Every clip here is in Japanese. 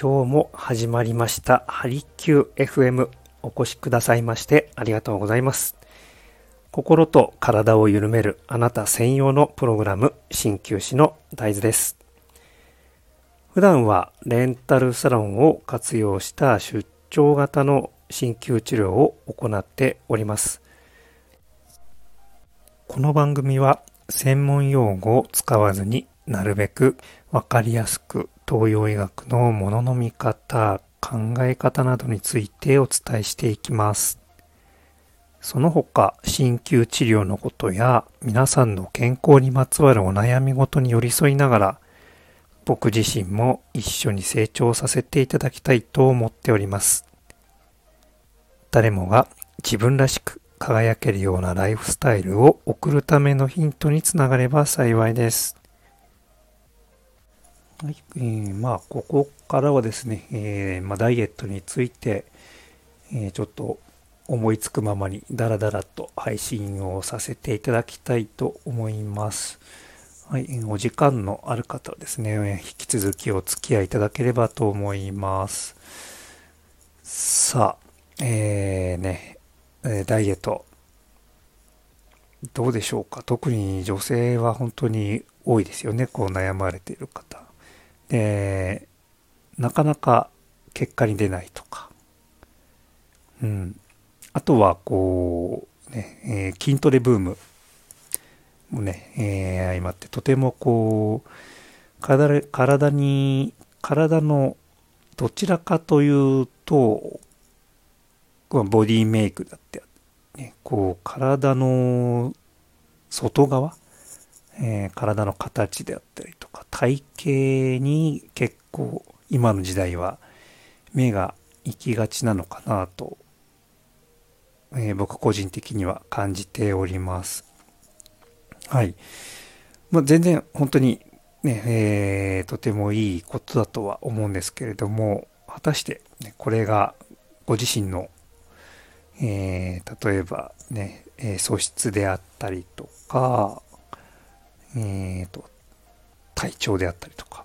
今日も始まりました。ハリキュー FM お越しくださいましてありがとうございます。心と体を緩めるあなた専用のプログラム鍼灸師の大豆です。普段はレンタルサロンを活用した出張型の鍼灸治療を行っております。この番組は専門用語を使わずになるべくわかりやすく東洋医学のものの見方、考え方などについてお伝えしていきます。その他、鍼灸治療のことや皆さんの健康にまつわるお悩みごとに寄り添いながら、僕自身も一緒に成長させていただきたいと思っております。誰もが自分らしく輝けるようなライフスタイルを送るためのヒントにつながれば幸いです。はいえー、まあ、ここからはですね、えー、まあ、ダイエットについて、えー、ちょっと思いつくままにダラダラと配信をさせていただきたいと思います。はい、お時間のある方はですね、引き続きお付き合いいただければと思います。さあ、えー、ね、ダイエット、どうでしょうか？特に女性は本当に多いですよね、こう悩まれている方。で、なかなか結果に出ないとか、うん。あとは、こう、ね、えー、筋トレブームもね、えー、相まってとてもこう、体体に、体のどちらかというと、ボディメイクだって、ね、こう、体の外側えー、体の形であったりとか体型に結構今の時代は目が行きがちなのかなと、えー、僕個人的には感じております。はい。まあ、全然本当にね、えー、とてもいいことだとは思うんですけれども、果たして、ね、これがご自身の、えー、例えばね、え素質であったりとか、えーと、体調であったりとか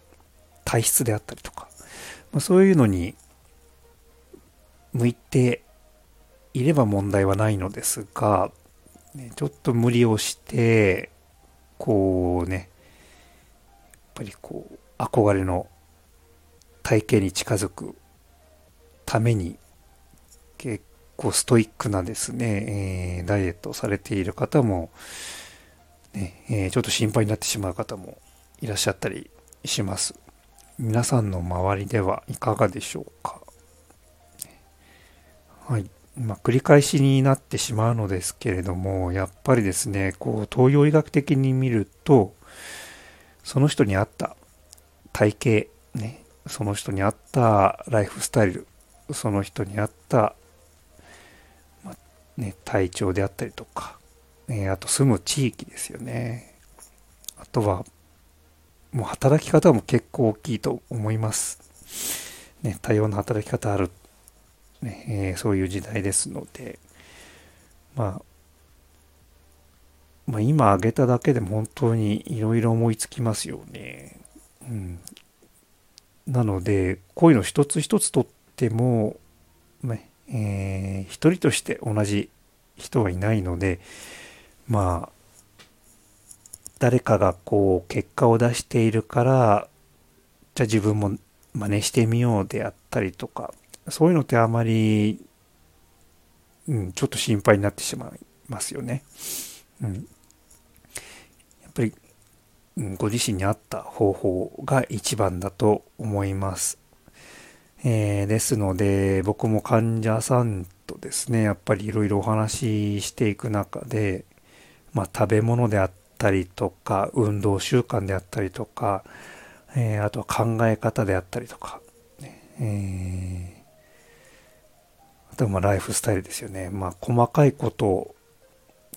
体質であったりとか、まあ、そういうのに向いていれば問題はないのですが、ね、ちょっと無理をしてこうねやっぱりこう憧れの体型に近づくために結構ストイックなですね、えー、ダイエットをされている方もね、え、ちょっと心配になってしまう方もいらっしゃったりします。皆さんの周りではいかがでしょうか？はい。まあ、繰り返しになってしまうのですけれども、やっぱりですね、こう、東洋医学的に見ると、その人に合った体型、ね、その人に合ったライフスタイル、その人に合った、まあ、ね、体調であったりとか、えあと住む地域ですよね。あとは、もう働き方も結構大きいと思います。ね、多様な働き方ある、ねえー、そういう時代ですので、まあ、まあ、今挙げただけでも本当にいろいろ思いつきますよね。うん、なので、こういうの一つ一つとっても、ねえー、一人として同じ人はいないので、まあ誰かがこう結果を出しているからじゃあ自分も真似してみようであったりとかそういうのってあまり、うん、ちょっと心配になってしまいますよね。うん、やっぱり、うん、ご自身に合った方法が一番だと思います。えー、ですので僕も患者さんとですねやっぱりいろいろお話ししていく中でまあ、食べ物であったりとか運動習慣であったりとか、えー、あとは考え方であったりとか、えー、あとはまあライフスタイルですよね。まあ、細かいことを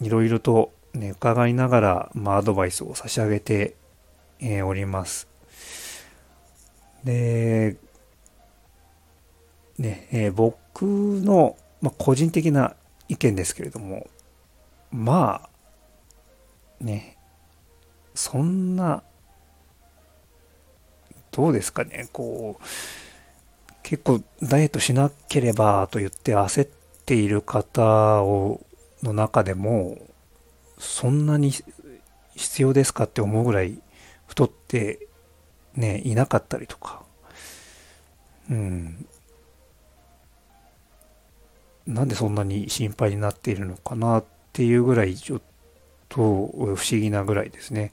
いろいろと、ね、伺いながら、まあ、アドバイスを差し上げて、えー、おります。で、ね、えー、僕の、まあ、個人的な意見ですけれども、まあ、ね、そんな、どうですかね、こう結構ダイエットしなければと言って焦っている方をの中でもそんなに必要ですかって思うぐらい太ってねいなかったりとか。うん。なんでそんなに心配になっているのかなっていうぐらいちょっと不思議なぐらいですね。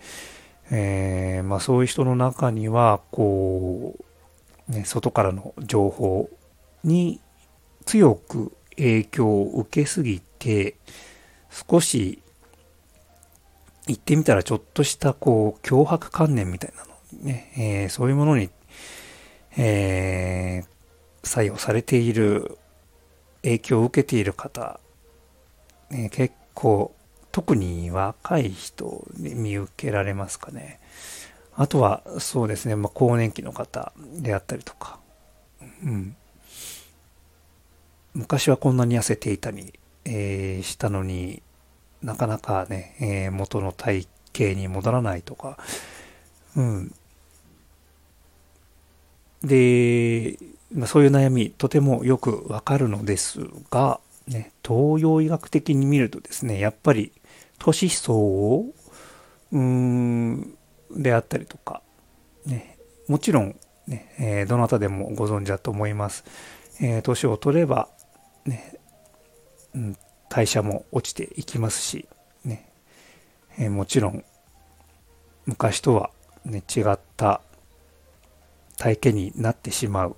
えー、まあそういう人の中にはこう、ね、外からの情報に強く影響を受けすぎて少し言ってみたらちょっとしたこう脅迫観念みたいなのね、えー、そういうものに、えー、作用されている影響を受けている方、ね、結構特に若い人に見受けられますかね。あとはそうですね、まあ、更年期の方であったりとか、うん、昔はこんなに痩せていたに、えー、したのになかなかね、えー、元の体型に戻らないとか、うん、でまあ、そういう悩みとてもよくわかるのですが、ね、東洋医学的に見るとですねやっぱり年相応うーんであったりとか、ね、もちろんね、えー、どなたでもご存知だと思います。えー、年を取れば、ね、うん、代謝も落ちていきますし、ねえー、もちろん昔とは、ね、違った体験になってしまう。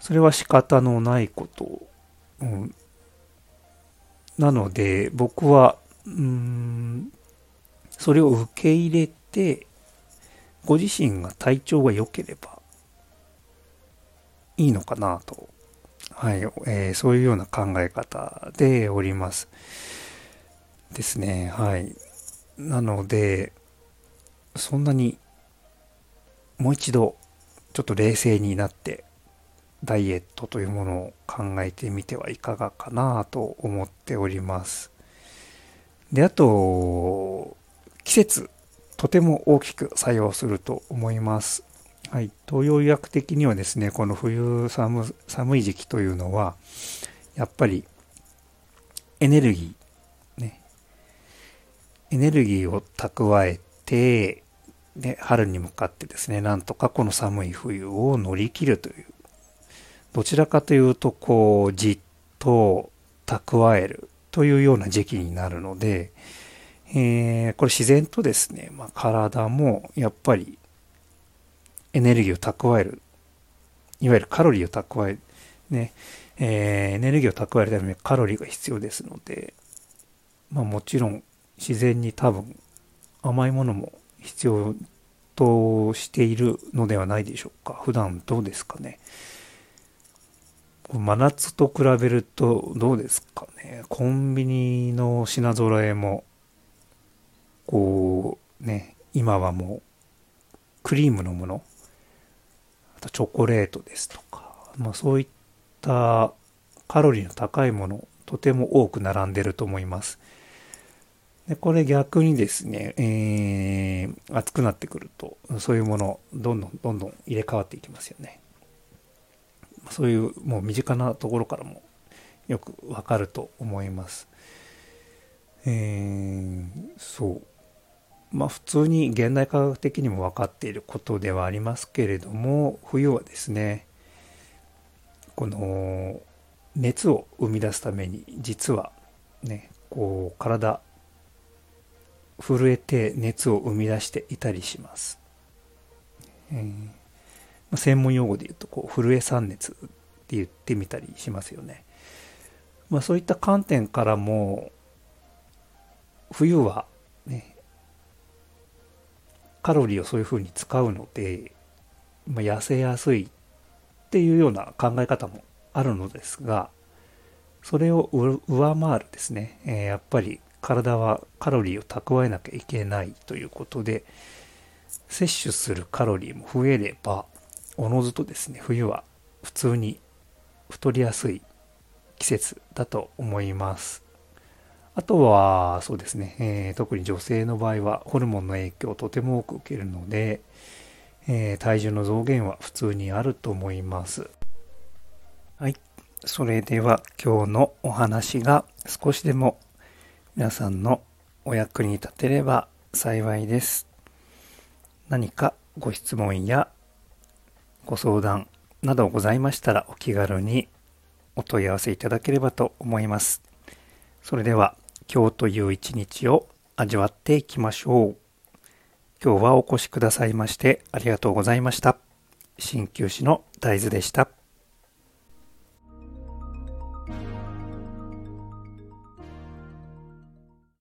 それは仕方のないこと、うん、なので僕はうんそれを受け入れてご自身が体調が良ければいいのかなと、はいえー、そういうような考え方でおります。ですね。はい。なので、そんなにもう一度ちょっと冷静になってダイエットというものを考えてみてはいかがかなと思っております。で、あと、季節、とても大きく作用すると思います。はい、東洋医学的にはですね、この冬寒寒い時期というのは、やっぱりエネルギー、ね、エネルギーを蓄えて、で春に向かってですね、なんとかこの寒い冬を乗り切るという。どちらかというと、こう、じっと蓄える。というような時期になるので、えー、これ自然とですね、まあ、体もやっぱりエネルギーを蓄える、いわゆるカロリーを蓄える、ね、えー、エネルギーを蓄えるためにカロリーが必要ですので、まあもちろん自然に多分甘いものも必要としているのではないでしょうか。普段どうですかね。真夏と比べるとどうですかね？コンビニの品揃えも、こうね、今はもうクリームのもの、あとチョコレートですとか、まあそういったカロリーの高いもの、とても多く並んでると思います。でこれ逆にですね、えー、暑くなってくると、そういうもの、どんどんどんどん入れ替わっていきますよね。そういうもう身近なところからもよくわかると思います。えー、そう。まあ普通に現代科学的にも分かっていることではありますけれども冬はですねこの熱を生み出すために実はねこう体震えて熱を生み出していたりします。えー専門用語で言うとこう震え酸熱って言ってみたりしますよね。まあ、そういった観点からも冬はねカロリーをそういうふうに使うので、まあ、痩せやすいっていうような考え方もあるのですがそれを上回るですね、えー、やっぱり体はカロリーを蓄えなきゃいけないということで摂取するカロリーも増えればおのずとですね、冬は普通に太りやすい季節だと思います。あとは、そうですね、えー、特に女性の場合はホルモンの影響をとても多く受けるので、えー、体重の増減は普通にあると思います。はい。それでは今日のお話が少しでも皆さんのお役に立てれば幸いです。何かご質問やご相談などございましたらお気軽にお問い合わせいただければと思います。それでは今日という一日を味わっていきましょう。今日はお越しくださいましてありがとうございました。鍼灸師の大豆でした。